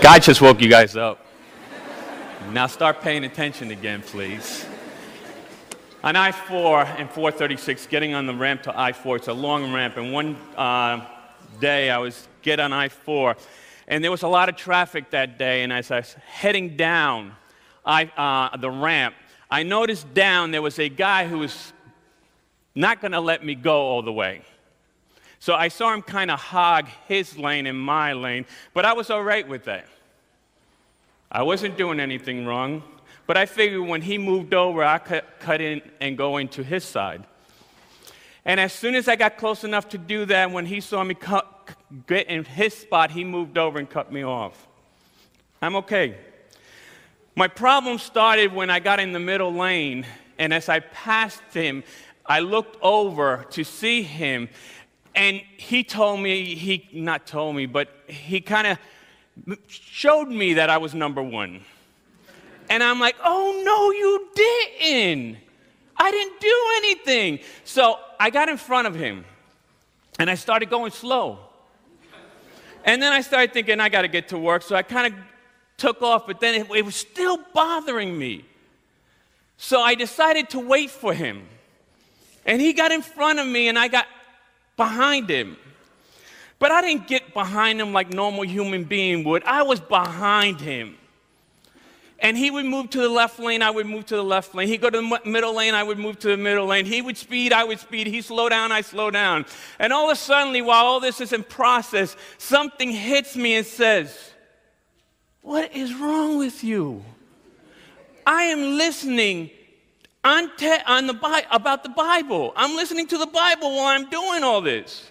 God just woke you guys up. Now start paying attention again, please. On I 4 and 436, getting on the ramp to I 4, it's a long ramp. And one uh, day I was get on I 4, and there was a lot of traffic that day. And as I was heading down I, uh, the ramp, I noticed down there was a guy who was not going to let me go all the way. So I saw him kind of hog his lane and my lane, but I was all right with that. I wasn't doing anything wrong, but I figured when he moved over, I could cut in and go into his side. And as soon as I got close enough to do that, when he saw me cut, get in his spot, he moved over and cut me off. I'm okay. My problem started when I got in the middle lane, and as I passed him, I looked over to see him, and he told me, he not told me, but he kind of showed me that I was number one. And I'm like, oh no, you didn't. I didn't do anything. So I got in front of him and I started going slow. And then I started thinking, I got to get to work. So I kind of took off, but then it, it, was still bothering me. So I decided to wait for him. And he got in front of me and I got behind him. But I didn't get behind him like normal human being would. I was behind him. And he would move to the left lane, I would move to the left lane. He'd go to the middle lane, I would move to the middle lane. He would speed, I would speed. He'd slow down, I slow down. And all of a sudden, while all this is in process, something hits me and says, What is wrong with you? I am listening on, te- on the Bi- about the Bible. I'm listening to the Bible while I'm doing all this.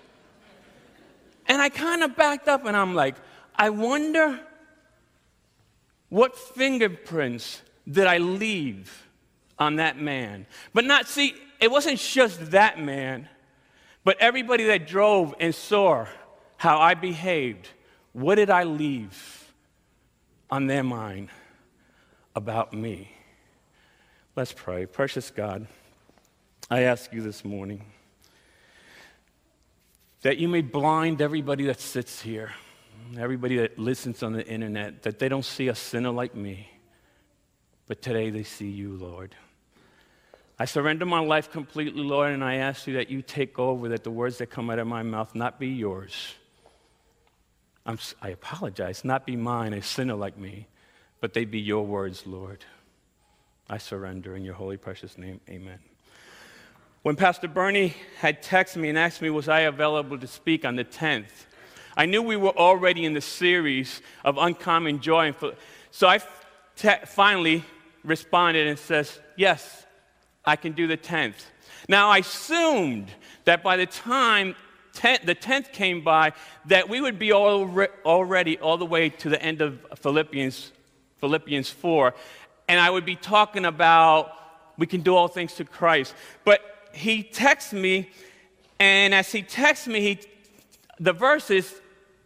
And I kind of backed up and I'm like, I wonder what fingerprints did I leave on that man? But not, see, it wasn't just that man, but everybody that drove and saw how I behaved. What did I leave on their mind about me? Let's pray. Precious God, I ask you this morning that you may blind everybody that sits here, everybody that listens on the internet, that they don't see a sinner like me, but today they see you, Lord. I surrender my life completely, Lord, and I ask you that you take over, that the words that come out of my mouth not be yours. I'm, i apologize, not be mine, a sinner like me, but they be your words, Lord. I surrender in your holy, precious name. Amen. When Pastor Bernie had texted me and asked me, was I available to speak on the 10th, I knew we were already in the series of Uncommon Joy. and So I te- finally responded and says, yes, I can do the 10th. Now, I assumed that by the time ten, the 10th came by, that we would be re- already all the way to the end of Philippians, Philippians 4, and I would be talking about we can do all things to Christ. But he texts me, and as he texts me, he, the verses,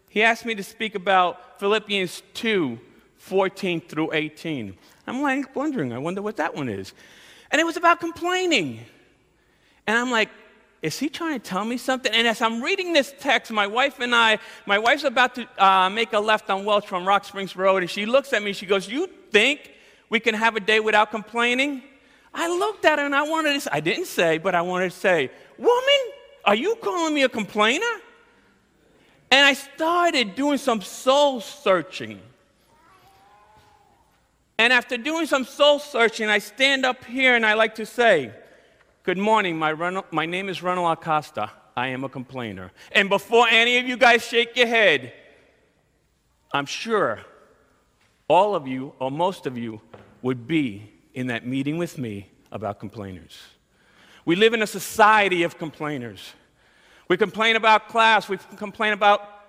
he asked me to speak about Philippians 2 14 through 18. I'm like wondering, I wonder what that one is. And it was about complaining. And I'm like, is he trying to tell me something? And as I'm reading this text, my wife and I, my wife's about to uh, make a left on Welch from Rock Springs Road, and she looks at me, she goes, You think we can have a day without complaining? I looked at her and I wanted to say, I didn't say, but I wanted to say, Woman, are you calling me a complainer? And I started doing some soul searching. And after doing some soul searching, I stand up here and I like to say, Good morning, my, my name is Ronald Acosta. I am a complainer. And before any of you guys shake your head, I'm sure all of you, or most of you, would be in that meeting with me about complainers. We live in a society of complainers. We complain about class, we complain about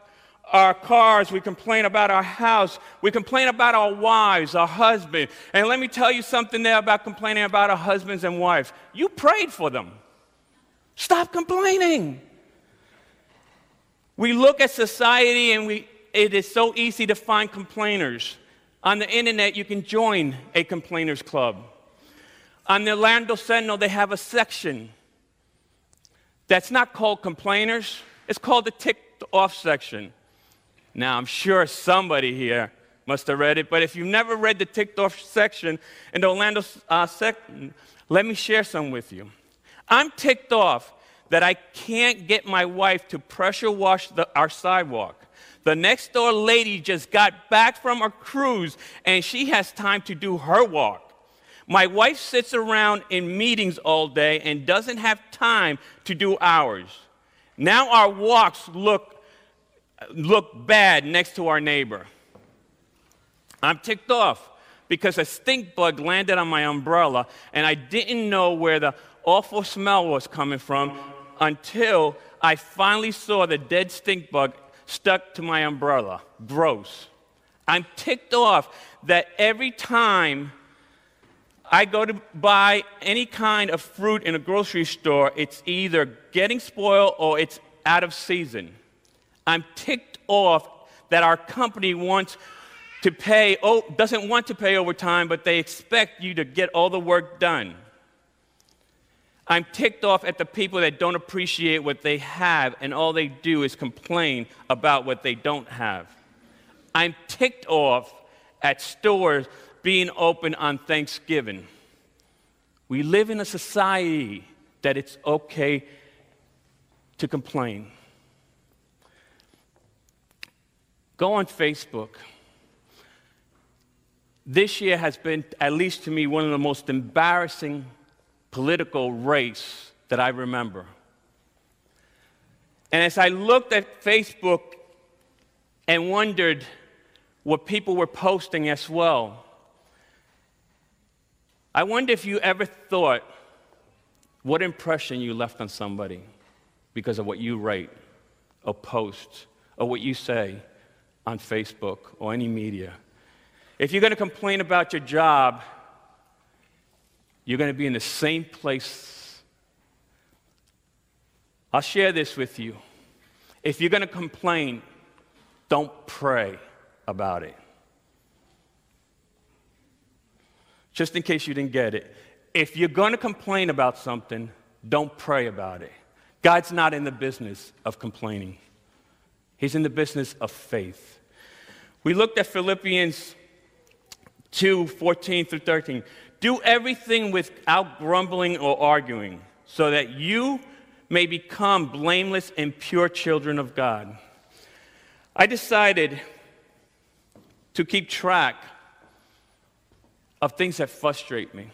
our cars, we complain about our house, we complain about our wives, our husband. And let me tell you something there about complaining about our husbands and wives. You prayed for them. Stop complaining. We look at society and we, it is so easy to find complainers. On the internet, you can join a complainers club. On the Orlando Sentinel, they have a section that's not called complainers, it's called the ticked off section. Now, I'm sure somebody here must have read it. But if you've never read the ticked off section in the Orlando uh, section, let me share some with you. I'm ticked off that I can't get my wife to pressure wash the, our sidewalk. The next door lady just got back from a cruise and she has time to do her walk. My wife sits around in meetings all day and doesn't have time to do ours. Now our walks look, look bad next to our neighbor. I'm ticked off because a stink bug landed on my umbrella and I didn't know where the awful smell was coming from until I finally saw the dead stink bug stuck to my umbrella. Gross. I'm ticked off that every time I go to buy any kind of fruit in a grocery store, it's either getting spoiled or it's out of season. I'm ticked off that our company wants to pay, oh, doesn't want to pay overtime, but they expect you to get all the work done. I'm ticked off at the people that don't appreciate what they have and all they do is complain about what they don't have. I'm ticked off at stores being open on Thanksgiving. We live in a society that it's okay to complain. Go on Facebook. This year has been, at least to me, one of the most embarrassing political race that I remember. And as I looked at Facebook and wondered what people were posting as well, I wonder if you ever thought what impression you left on somebody because of what you write or post or what you say on Facebook or any media. If you're going to complain about your job, you're going to be in the same place. I'll share this with you. If you're going to complain, don't pray about it. just in case you didn't get it. If you're going to complain about something, don't pray about it. God's not in the business of complaining, He's in the business of faith. We looked at Philippians 2 14 through 13. Do everything without grumbling or arguing, so that you may become blameless and pure children of God. I decided to keep track of things that frustrate me.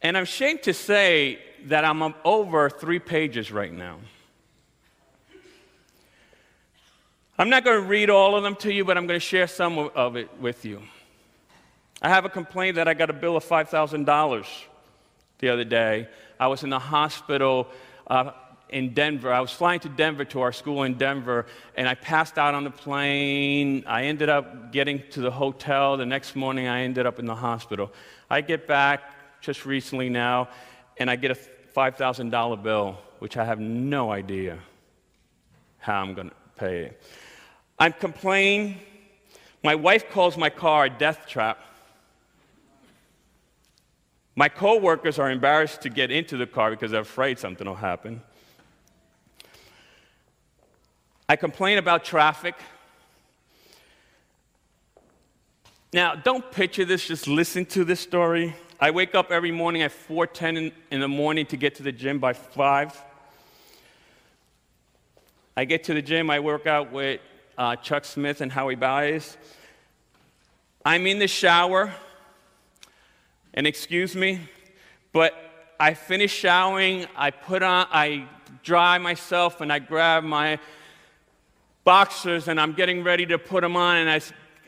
And I'm ashamed to say that I'm over three pages right now. I'm not going to read all of them to you, but I'm going to share some of it with you. I have a complaint that I got a bill of $5,000 the other day. I was in the hospital uh, in Denver. I was flying to Denver to our school in Denver, and I passed out on the plane. I ended up getting to the hotel. The next morning, I ended up in the hospital. I get back just recently now, and I get a $5,000 bill, which I have no idea how I'm going to pay it. I'm complaining. My wife calls my car a death trap. My coworkers are embarrassed to get into the car because they're afraid something will happen. I complain about traffic. Now, don't picture this, just listen to this story. I wake up every morning at 4:10 in, the morning to get to the gym by 5. I get to the gym, I work out with uh, Chuck Smith and Howie Baez. I'm in the shower, and excuse me, but I finish showering, I put on, I dry myself, and I grab my boxers and I'm getting ready to put them on, and I,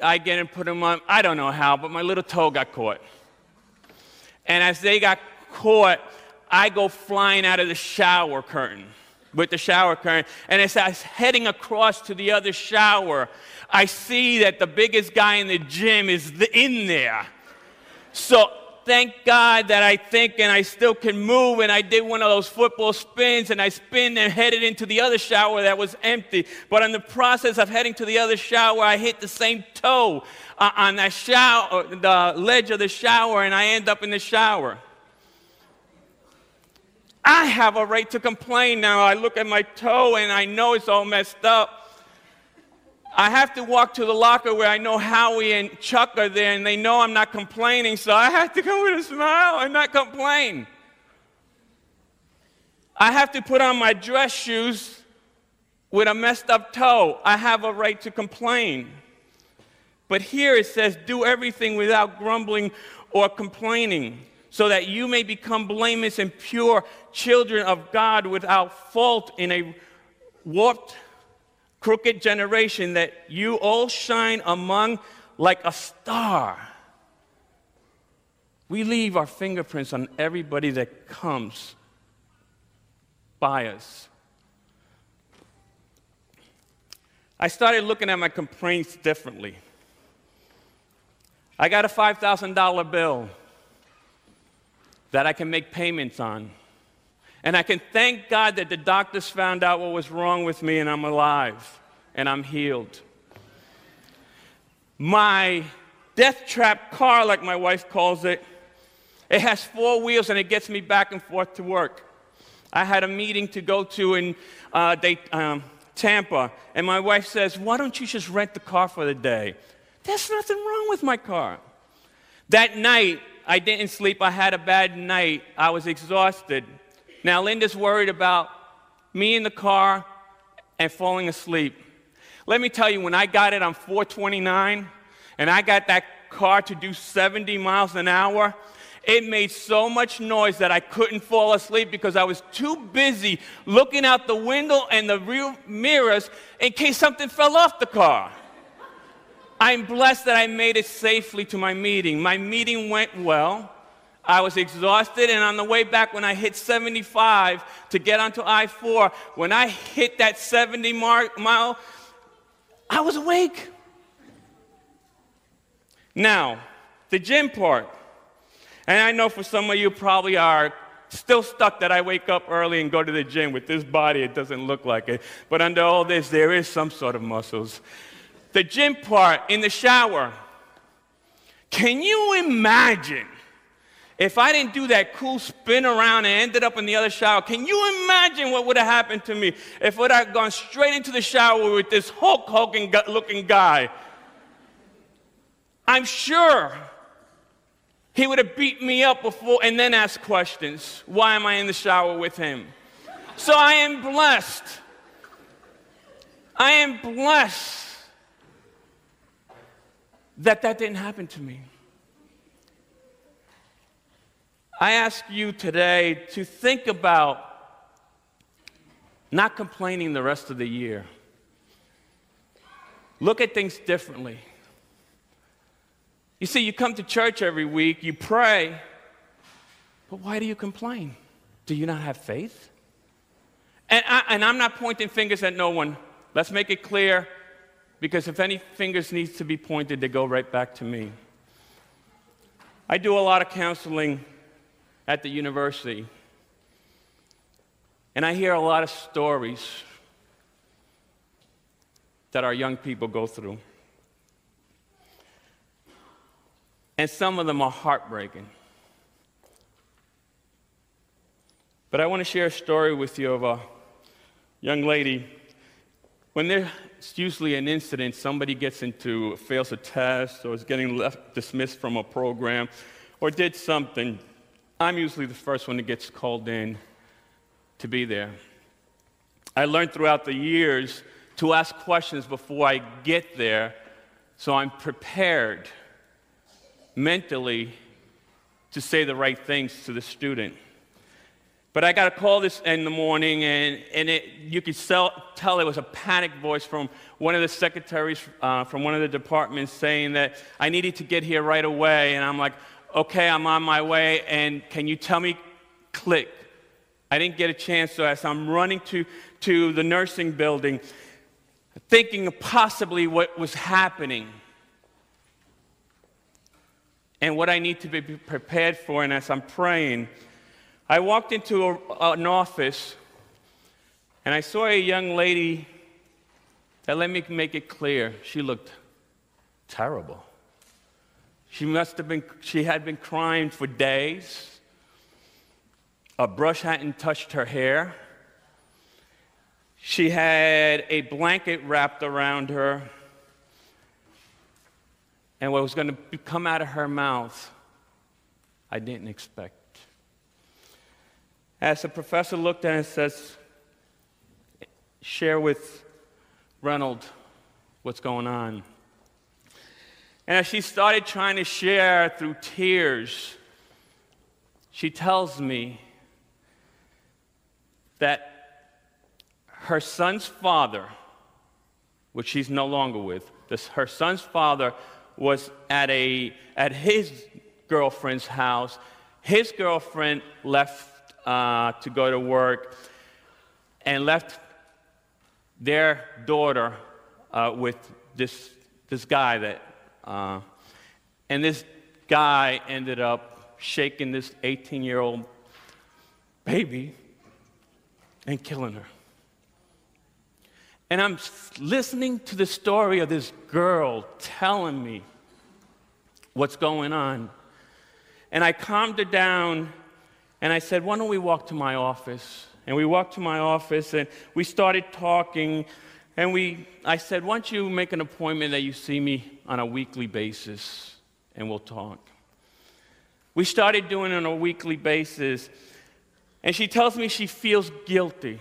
I get and put them on. I don't know how, but my little toe got caught. And as they got caught, I go flying out of the shower curtain with the shower curtain. And as I was heading across to the other shower, I see that the biggest guy in the gym is in there. So thank God that I think and I still can move. And I did one of those football spins and I spin and headed into the other shower that was empty. But in the process of heading to the other shower, I hit the same toe uh, on that shower, the ledge of the shower, and I end up in the shower. I have a right to complain now. I look at my toe and I know it's all messed up. I have to walk to the locker where I know Howie and Chuck are there and they know I'm not complaining, so I have to come with a smile and not complain. I have to put on my dress shoes with a messed up toe. I have a right to complain. But here it says, do everything without grumbling or complaining, so that you may become blameless and pure children of God without fault in a warped, crooked generation, that you all shine among like a star. We leave our fingerprints on everybody that comes by us. I started looking at my complaints differently. I got a $5,000 bill that I can make payments on. And I can thank God that the doctors found out what was wrong with me and I'm alive and I'm healed. My death trap car, like my wife calls it, it has four wheels and it gets me back and forth to work. I had a meeting to go to in uh, they, um, Tampa, and my wife says, Why don't you just rent the car for the day? There's nothing wrong with my car. That night, I didn't sleep. I had a bad night. I was exhausted. Now, Linda's worried about me in the car and falling asleep. Let me tell you, when I got it on 429 and I got that car to do 70 miles an hour, it made so much noise that I couldn't fall asleep because I was too busy looking out the window and the rear mirrors in case something fell off the car. I'm blessed that I made it safely to my meeting. My meeting went well. I was exhausted, and on the way back, when I hit 75 to get onto I 4, when I hit that 70 mark, mile, I was awake. Now, the gym part. And I know for some of you probably are still stuck that I wake up early and go to the gym. With this body, it doesn't look like it. But under all this, there is some sort of muscles. The gym part in the shower. Can you imagine if I didn't do that cool spin around and ended up in the other shower? Can you imagine what would have happened to me if I had gone straight into the shower with this Hulk Hogan looking guy? I'm sure he would have beat me up before and then asked questions. Why am I in the shower with him? So I am blessed. I am blessed that that didn't happen to me. I ask you today to think about not complaining the rest of the year. Look at things differently. You see, you come to church every week, you pray, but why do you complain? Do you not have faith? And, I, and I'm not pointing fingers at no one. Let's make it clear, because if any fingers needs to be pointed, they go right back to me. I do a lot of counseling at the university, and I hear a lot of stories that our young people go through. and some of them are heartbreaking. But I want to share a story with you of a young lady. When there's usually an incident, somebody gets into, fails a test, or is getting left, dismissed from a program, or did something, I'm usually the first one that gets called in to be there. I learned throughout the years to ask questions before I get there so I'm prepared mentally to say the right things to the student. But I got a call this in the morning, and, and it, you could sell, tell it was a panic voice from one of the secretaries uh, from one of the departments saying that I needed to get here right away. And I'm like, okay, I'm on my way, and can you tell me, click? I didn't get a chance, so as I'm running to, to the nursing building, thinking of possibly what was happening and what I need to be prepared for. And as I'm praying, I walked into a, an office and I saw a young lady that let me make it clear, she looked terrible. She must have been, she had been crying for days. A brush hadn't touched her hair. She had a blanket wrapped around her. and what was going to come out of her mouth, I didn't expect. As the professor looked at it and says, share with Reynold what's going on. And as she started trying to share through tears, she tells me that her son's father, which she's no longer with, this, her son's father was at, a, at his girlfriend's house. His girlfriend left uh, to go to work and left their daughter uh, with this, this guy that, uh, and this guy ended up shaking this 18 year old baby and killing her. And I'm listening to the story of this girl telling me what's going on. And I calmed her down and I said, Why don't we walk to my office? And we walked to my office and we started talking. And we, I said, Why don't you make an appointment that you see me on a weekly basis and we'll talk? We started doing it on a weekly basis. And she tells me she feels guilty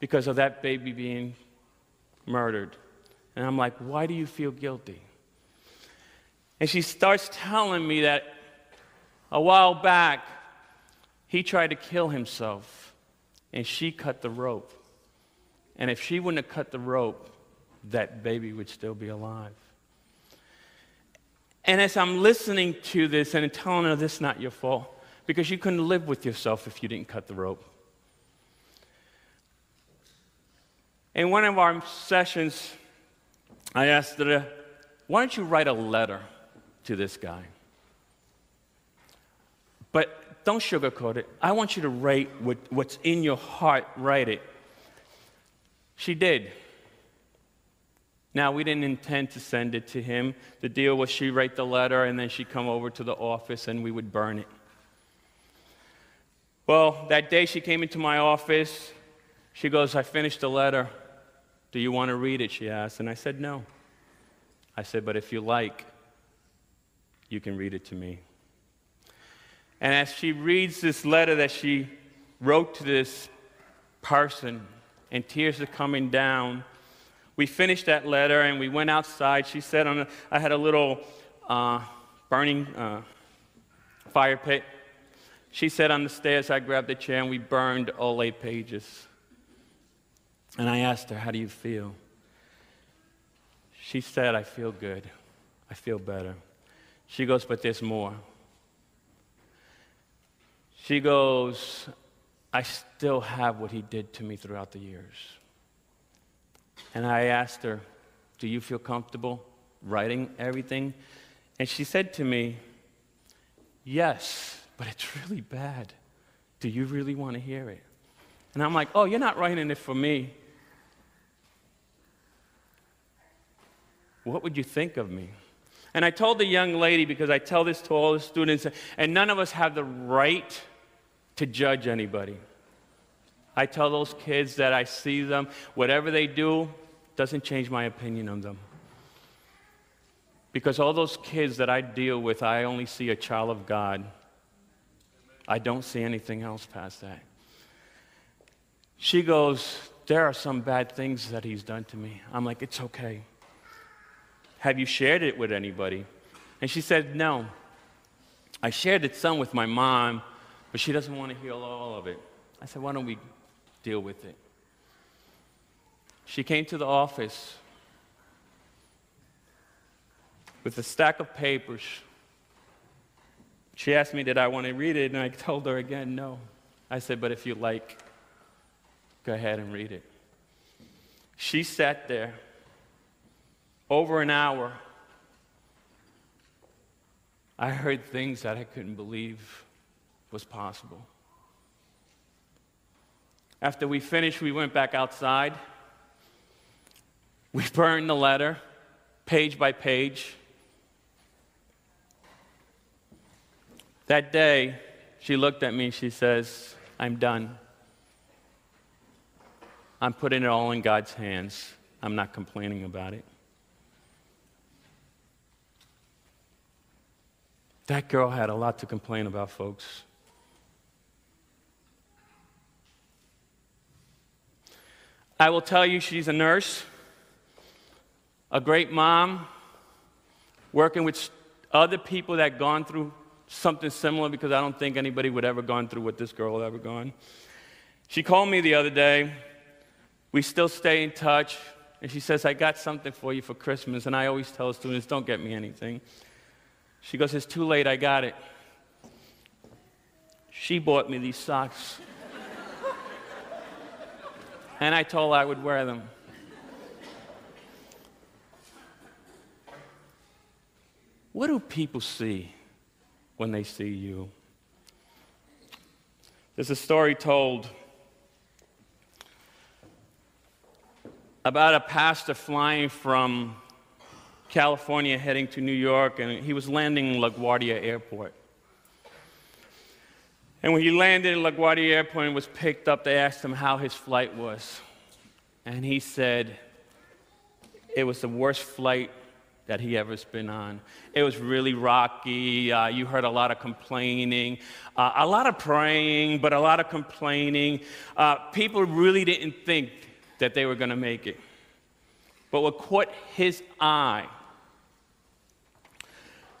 because of that baby being murdered. And I'm like, why do you feel guilty? And she starts telling me that a while back, he tried to kill himself, and she cut the rope. And if she wouldn't have cut the rope, that baby would still be alive. And as I'm listening to this and telling her this is not your fault, because you couldn't live with yourself if you didn't cut the rope. In one of our sessions, I asked her, why don't you write a letter to this guy? But don't sugarcoat it. I want you to write what, what's in your heart, write it. She did. Now, we didn't intend to send it to him. The deal was she write the letter and then she'd come over to the office and we would burn it. Well, that day she came into my office. She goes, I finished the letter. Do you want to read it? She asked. And I said, No. I said, But if you like, you can read it to me. And as she reads this letter that she wrote to this person, and tears are coming down, we finished that letter and we went outside. She said, a, I had a little uh, burning uh, fire pit. She said on the stairs, I grabbed a chair and we burned all eight pages. And I asked her, How do you feel? She said, I feel good. I feel better. She goes, But there's more. She goes, I still have what he did to me throughout the years. And I asked her, Do you feel comfortable writing everything? And she said to me, Yes, but it's really bad. Do you really want to hear it? And I'm like, Oh, you're not writing it for me. What would you think of me? And I told the young lady, because I tell this to all the students, and none of us have the right to judge anybody. I tell those kids that I see them, whatever they do doesn't change my opinion of them. Because all those kids that I deal with, I only see a child of God. I don't see anything else past that. She goes, There are some bad things that he's done to me. I'm like, It's okay. Have you shared it with anybody? And she said, No. I shared it some with my mom, but she doesn't want to hear all of it. I said, Why don't we deal with it? She came to the office with a stack of papers. She asked me, Did I want to read it? And I told her again, No. I said, But if you like, go ahead and read it. She sat there over an hour, I heard things that I couldn't believe was possible. After we finished, we went back outside. We burned the letter, page by page. That day, she looked at me, she says, I'm done. I'm putting it all in God's hands. I'm not complaining about it. That girl had a lot to complain about, folks. I will tell you, she's a nurse, a great mom, working with other people that gone through something similar because I don't think anybody would ever gone through what this girl ever gone. She called me the other day. We still stay in touch. And she says, I got something for you for Christmas. And I always tell students, don't get me anything. She goes, It's too late, I got it. She bought me these socks. And I told her I would wear them. What do people see when they see you? There's a story told about a pastor flying from California heading to New York, and he was landing in LaGuardia Airport. And when he landed in LaGuardia Airport and was picked up, they asked him how his flight was. And he said it was the worst flight that he ever's been on. It was really rocky. Uh, you heard a lot of complaining, uh, a lot of praying, but a lot of complaining. Uh, people really didn't think that they were going to make it. But what caught his eye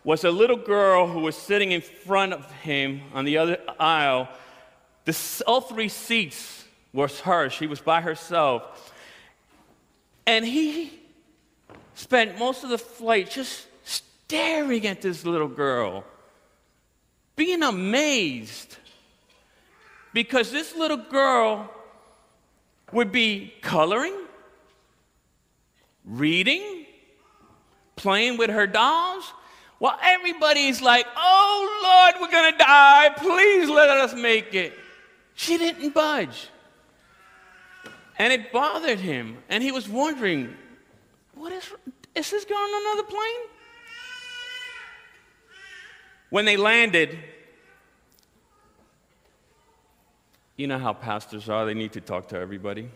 was a little girl who was sitting in front of him on the other aisle. The, all three seats was hers. She was by herself. And he spent most of the flight just staring at this little girl, being amazed. Because this little girl would be coloring, reading, playing with her dolls, while everybody's like, oh Lord, we're gonna die. Please let us make it. She didn't budge. And it bothered him. And he was wondering, what is, is this girl on another plane? When they landed, You know how pastors are, they need to talk to everybody.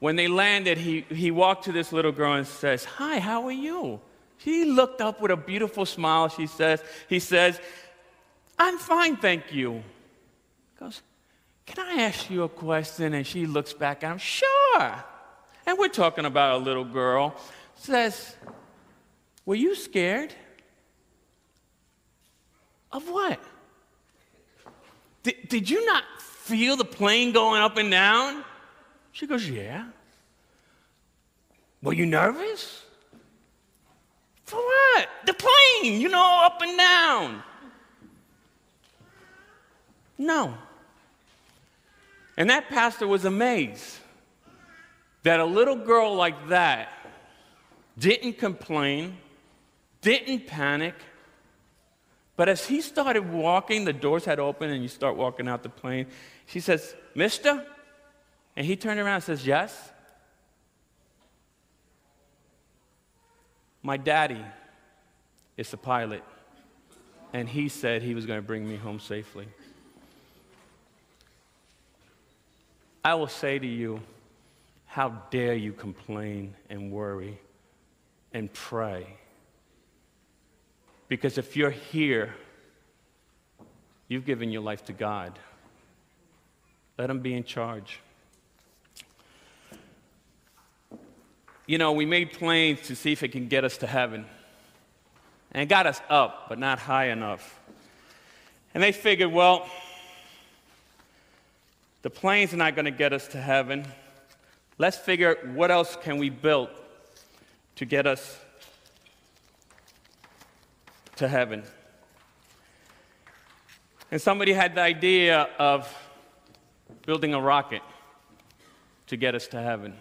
When they landed, he, he walked to this little girl and says, Hi, how are you? She looked up with a beautiful smile. She says, He says, I'm fine, thank you. Goes, Can I ask you a question? And she looks back at him, Sure. And we're talking about a little girl. Says, Were you scared? Of what? Did, did you not feel the plane going up and down? She goes, Yeah. Were you nervous? For what? The plane, you know, up and down. No. And that pastor was amazed that a little girl like that didn't complain, didn't panic, but as he started walking, the doors had opened and you start walking out the plane. She says, Mister? And he turned around and says, Yes. My daddy is the pilot, and he said he was going to bring me home safely. I will say to you, how dare you complain and worry and pray? Because if you're here, you've given your life to God. Let Him be in charge. You know, we made planes to see if it can get us to heaven. And it got us up, but not high enough. And they figured, well, the planes are not going to get us to heaven. Let's figure what else can we build to get us to heaven. And somebody had the idea of building a rocket to get us to heaven.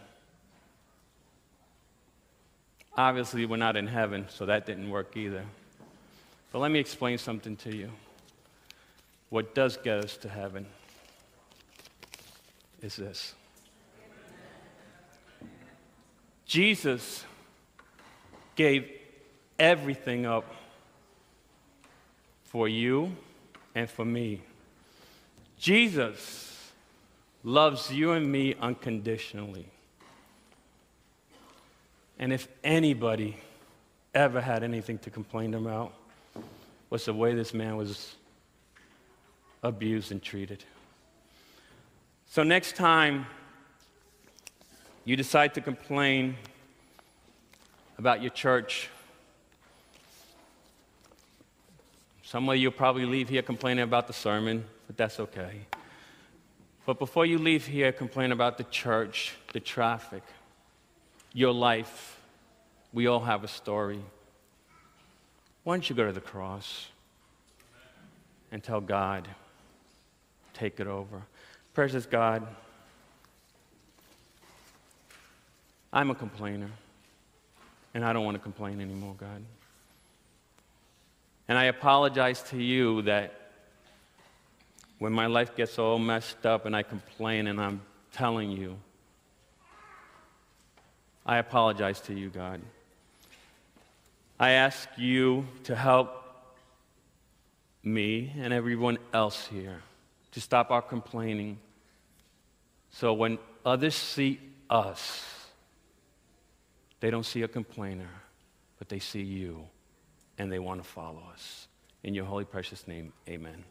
Obviously, we're not in heaven, so that didn't work either. But let me explain something to you. What does get us to heaven is this Jesus gave everything up for you and for me. Jesus loves you and me unconditionally. And if anybody ever had anything to complain about, was the way this man was abused and treated. So, next time you decide to complain about your church, some of you will probably leave here complaining about the sermon, but that's okay. But before you leave here, complain about the church, the traffic, your life. We all have a story. Why don't you go to the cross and tell God, take it over? Precious God, I'm a complainer, and I don't want to complain anymore, God. And I apologize to you that when my life gets all messed up and I complain and I'm telling you, I apologize to you, God. I ask you to help me and everyone else here to stop our complaining so when others see us, they don't see a complainer, but they see you and they want to follow us. In your holy, precious name, amen.